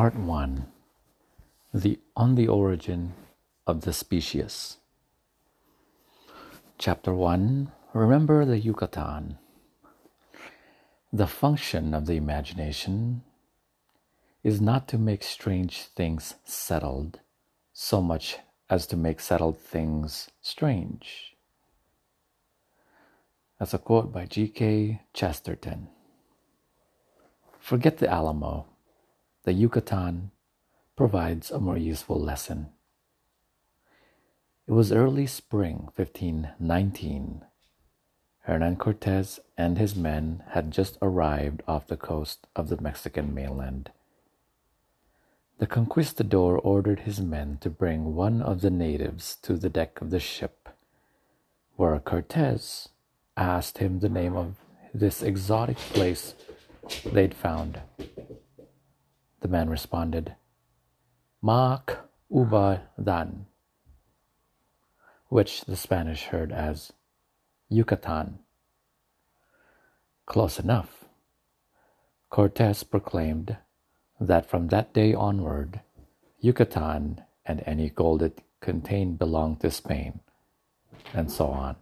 Part 1 the, On the Origin of the Species. Chapter 1 Remember the Yucatan. The function of the imagination is not to make strange things settled so much as to make settled things strange. That's a quote by G.K. Chesterton. Forget the Alamo the Yucatan provides a more useful lesson. It was early spring 1519. Hernan Cortes and his men had just arrived off the coast of the Mexican mainland. The conquistador ordered his men to bring one of the natives to the deck of the ship, where Cortes asked him the name of this exotic place they'd found. Man responded, Mac uba dan, which the Spanish heard as Yucatan. Close enough. Cortes proclaimed that from that day onward, Yucatan and any gold it contained belonged to Spain, and so on.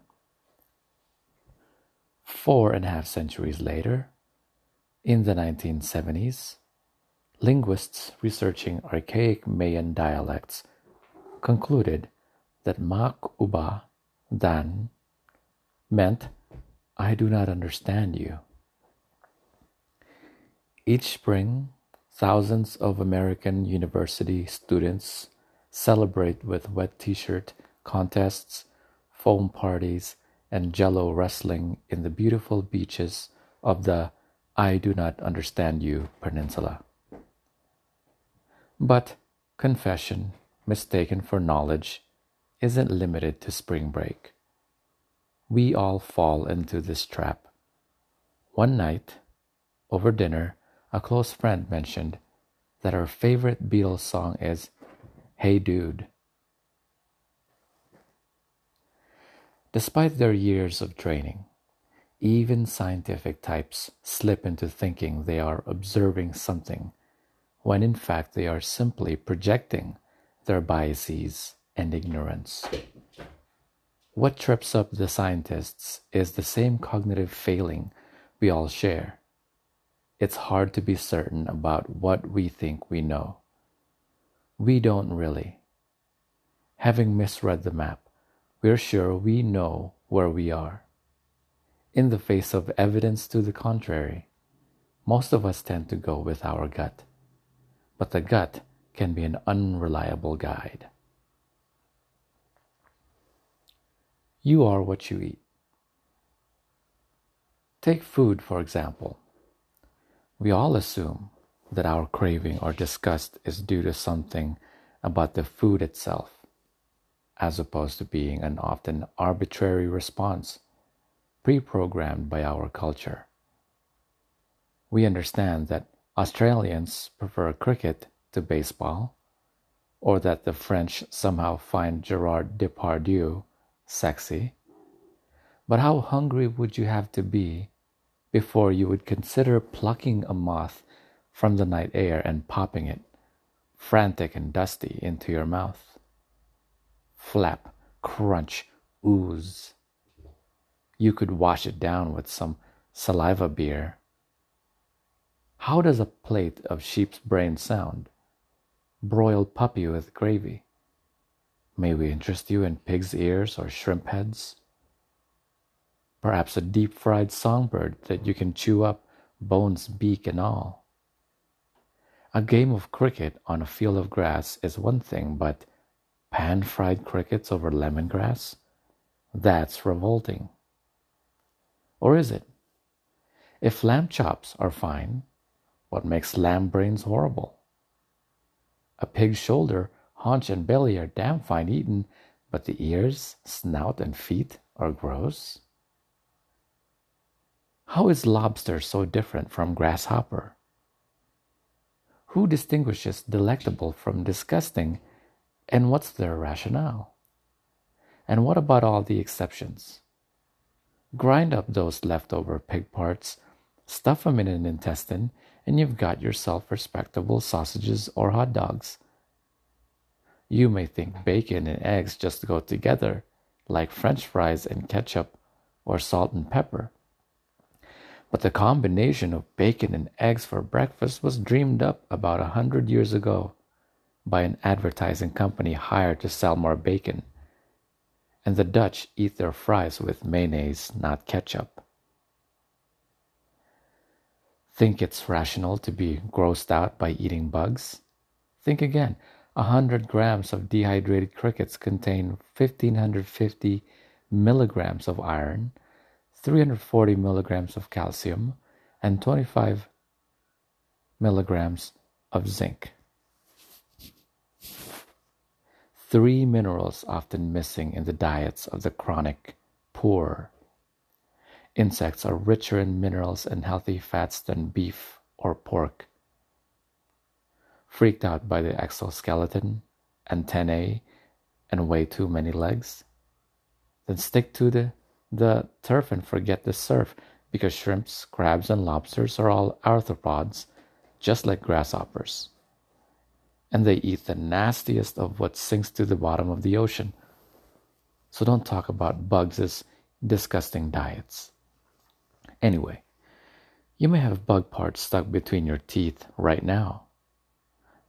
Four and a half centuries later, in the 1970s, Linguists researching archaic Mayan dialects concluded that Mak Uba Dan meant I do not understand you. Each spring, thousands of American university students celebrate with wet t shirt contests, foam parties, and jello wrestling in the beautiful beaches of the I do not understand you peninsula. But confession, mistaken for knowledge, isn't limited to spring break. We all fall into this trap. One night, over dinner, a close friend mentioned that her favorite Beatles song is Hey Dude. Despite their years of training, even scientific types slip into thinking they are observing something when in fact they are simply projecting their biases and ignorance. What trips up the scientists is the same cognitive failing we all share. It's hard to be certain about what we think we know. We don't really. Having misread the map, we're sure we know where we are. In the face of evidence to the contrary, most of us tend to go with our gut but the gut can be an unreliable guide. You are what you eat. Take food, for example. We all assume that our craving or disgust is due to something about the food itself, as opposed to being an often arbitrary response pre programmed by our culture. We understand that Australians prefer cricket to baseball, or that the French somehow find Gerard Depardieu sexy. But how hungry would you have to be before you would consider plucking a moth from the night air and popping it, frantic and dusty, into your mouth? Flap, crunch, ooze. You could wash it down with some saliva beer how does a plate of sheep's brain sound? Broiled puppy with gravy. May we interest you in pig's ears or shrimp heads? Perhaps a deep fried songbird that you can chew up, bones, beak, and all. A game of cricket on a field of grass is one thing, but pan fried crickets over lemongrass? That's revolting. Or is it? If lamb chops are fine, what makes lamb brains horrible? A pig's shoulder, haunch, and belly are damn fine eaten, but the ears, snout, and feet are gross? How is lobster so different from grasshopper? Who distinguishes delectable from disgusting, and what's their rationale? And what about all the exceptions? Grind up those leftover pig parts stuff them in an intestine, and you've got yourself respectable sausages or hot dogs. You may think bacon and eggs just go together, like french fries and ketchup or salt and pepper. But the combination of bacon and eggs for breakfast was dreamed up about a hundred years ago by an advertising company hired to sell more bacon. And the Dutch eat their fries with mayonnaise, not ketchup. Think it's rational to be grossed out by eating bugs? Think again. A hundred grams of dehydrated crickets contain 1550 milligrams of iron, 340 milligrams of calcium, and 25 milligrams of zinc. Three minerals often missing in the diets of the chronic poor. Insects are richer in minerals and healthy fats than beef or pork. Freaked out by the exoskeleton, antennae, and way too many legs? Then stick to the, the turf and forget the surf because shrimps, crabs, and lobsters are all arthropods, just like grasshoppers. And they eat the nastiest of what sinks to the bottom of the ocean. So don't talk about bugs as disgusting diets. Anyway, you may have bug parts stuck between your teeth right now.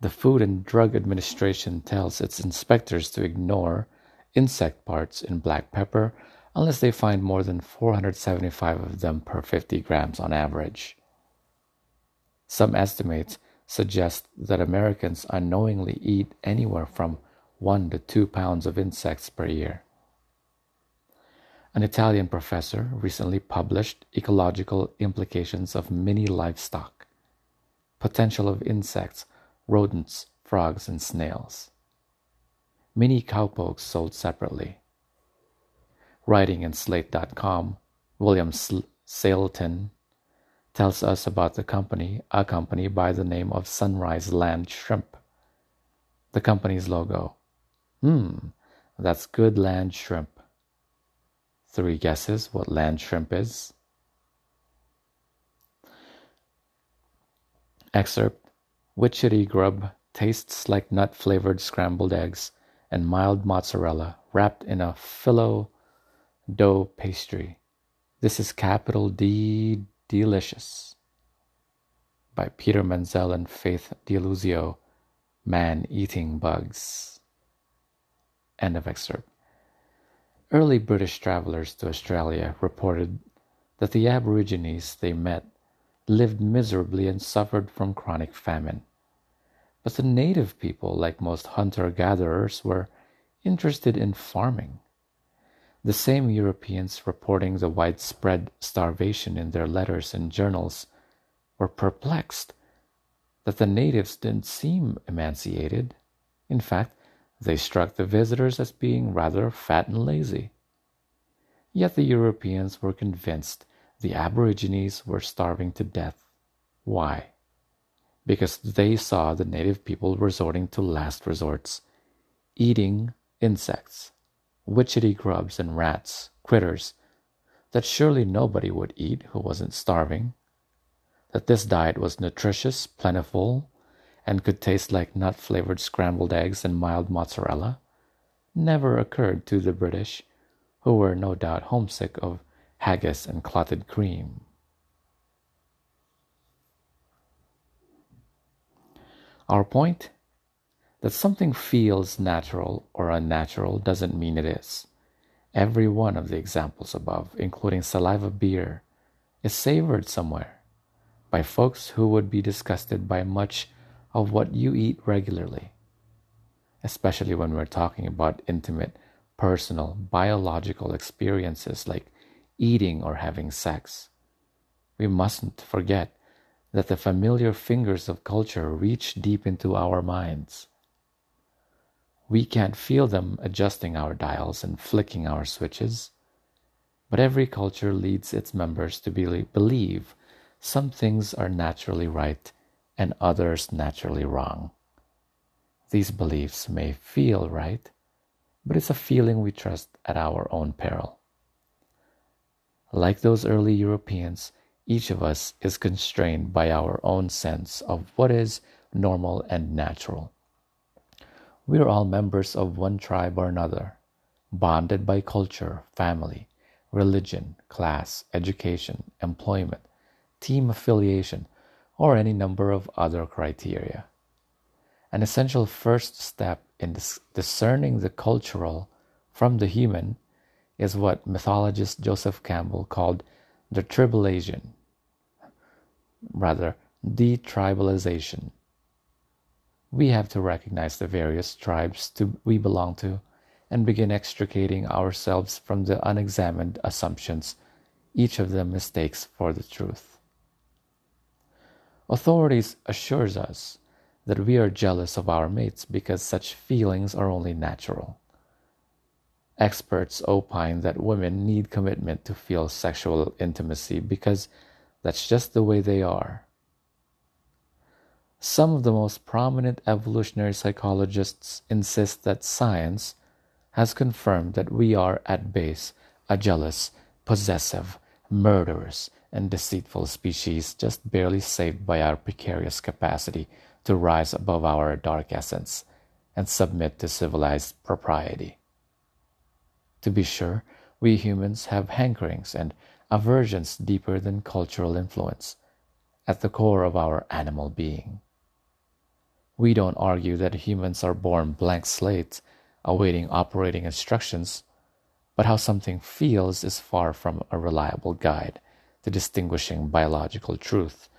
The Food and Drug Administration tells its inspectors to ignore insect parts in black pepper unless they find more than 475 of them per 50 grams on average. Some estimates suggest that Americans unknowingly eat anywhere from 1 to 2 pounds of insects per year. An Italian professor recently published Ecological Implications of Mini Livestock Potential of Insects, Rodents, Frogs, and Snails. Mini cowpokes sold separately. Writing in Slate.com, William Saletan tells us about the company, a company by the name of Sunrise Land Shrimp. The company's logo. Hmm, that's good land shrimp. Three guesses what land shrimp is. Excerpt Witchetty grub tastes like nut flavored scrambled eggs and mild mozzarella wrapped in a phyllo dough pastry. This is capital D delicious. By Peter Menzel and Faith D'Aluisio, Man Eating Bugs. End of excerpt. Early British travelers to Australia reported that the Aborigines they met lived miserably and suffered from chronic famine. But the native people, like most hunter gatherers, were interested in farming. The same Europeans reporting the widespread starvation in their letters and journals were perplexed that the natives didn't seem emancipated. In fact, they struck the visitors as being rather fat and lazy. Yet the Europeans were convinced the Aborigines were starving to death. Why? Because they saw the native people resorting to last resorts, eating insects, witchetty grubs and rats, critters that surely nobody would eat who wasn't starving, that this diet was nutritious, plentiful, and could taste like nut flavored scrambled eggs and mild mozzarella, never occurred to the British, who were no doubt homesick of haggis and clotted cream. Our point? That something feels natural or unnatural doesn't mean it is. Every one of the examples above, including saliva beer, is savored somewhere by folks who would be disgusted by much of what you eat regularly, especially when we're talking about intimate, personal, biological experiences like eating or having sex. We mustn't forget that the familiar fingers of culture reach deep into our minds. We can't feel them adjusting our dials and flicking our switches, but every culture leads its members to believe some things are naturally right and others naturally wrong. These beliefs may feel right, but it's a feeling we trust at our own peril. Like those early Europeans, each of us is constrained by our own sense of what is normal and natural. We are all members of one tribe or another, bonded by culture, family, religion, class, education, employment, team affiliation, or any number of other criteria. An essential first step in discerning the cultural from the human is what mythologist Joseph Campbell called the tribalization, rather, detribalization. We have to recognize the various tribes to, we belong to and begin extricating ourselves from the unexamined assumptions each of them mistakes for the truth. Authorities assures us that we are jealous of our mates because such feelings are only natural. Experts opine that women need commitment to feel sexual intimacy because that's just the way they are. Some of the most prominent evolutionary psychologists insist that science has confirmed that we are at base a jealous, possessive, murderous, and deceitful species just barely saved by our precarious capacity to rise above our dark essence and submit to civilized propriety. To be sure, we humans have hankerings and aversions deeper than cultural influence at the core of our animal being. We don't argue that humans are born blank slates awaiting operating instructions, but how something feels is far from a reliable guide to distinguishing biological truth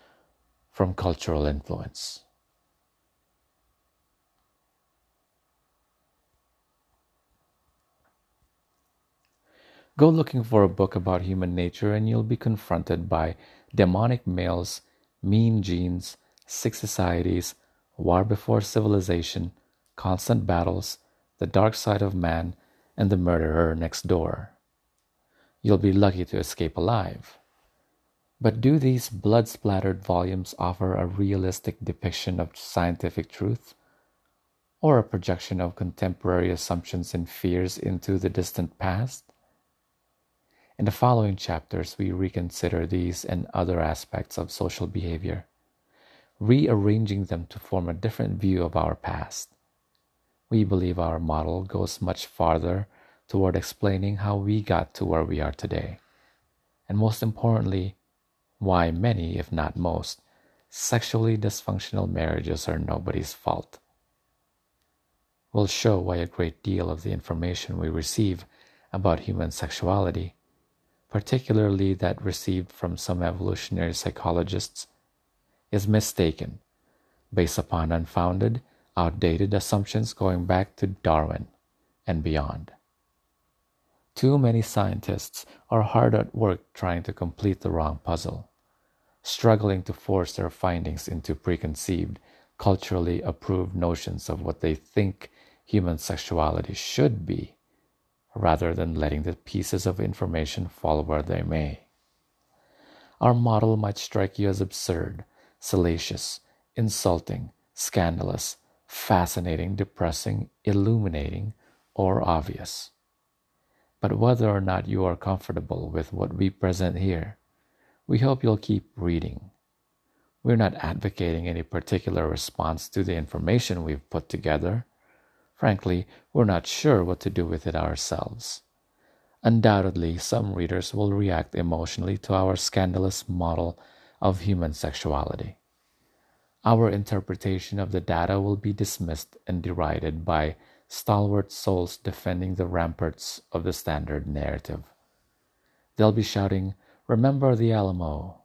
from cultural influence. Go looking for a book about human nature and you'll be confronted by demonic males, mean genes, sick societies, war before civilization, constant battles, the dark side of man, and the murderer next door. You'll be lucky to escape alive. But do these blood splattered volumes offer a realistic depiction of scientific truth? Or a projection of contemporary assumptions and fears into the distant past? In the following chapters, we reconsider these and other aspects of social behavior, rearranging them to form a different view of our past. We believe our model goes much farther toward explaining how we got to where we are today, and most importantly, why many, if not most, sexually dysfunctional marriages are nobody's fault. We'll show why a great deal of the information we receive about human sexuality particularly that received from some evolutionary psychologists, is mistaken based upon unfounded, outdated assumptions going back to Darwin and beyond. Too many scientists are hard at work trying to complete the wrong puzzle, struggling to force their findings into preconceived, culturally approved notions of what they think human sexuality should be rather than letting the pieces of information fall where they may. Our model might strike you as absurd, salacious, insulting, scandalous, fascinating, depressing, illuminating, or obvious. But whether or not you are comfortable with what we present here, we hope you'll keep reading. We're not advocating any particular response to the information we've put together. Frankly, we're not sure what to do with it ourselves. Undoubtedly, some readers will react emotionally to our scandalous model of human sexuality. Our interpretation of the data will be dismissed and derided by stalwart souls defending the ramparts of the standard narrative. They'll be shouting, Remember the Alamo!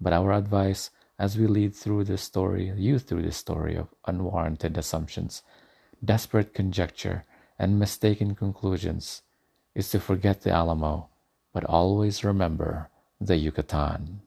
But our advice as we lead through this story, you through this story of unwarranted assumptions, desperate conjecture, and mistaken conclusions is to forget the Alamo, but always remember the Yucatan.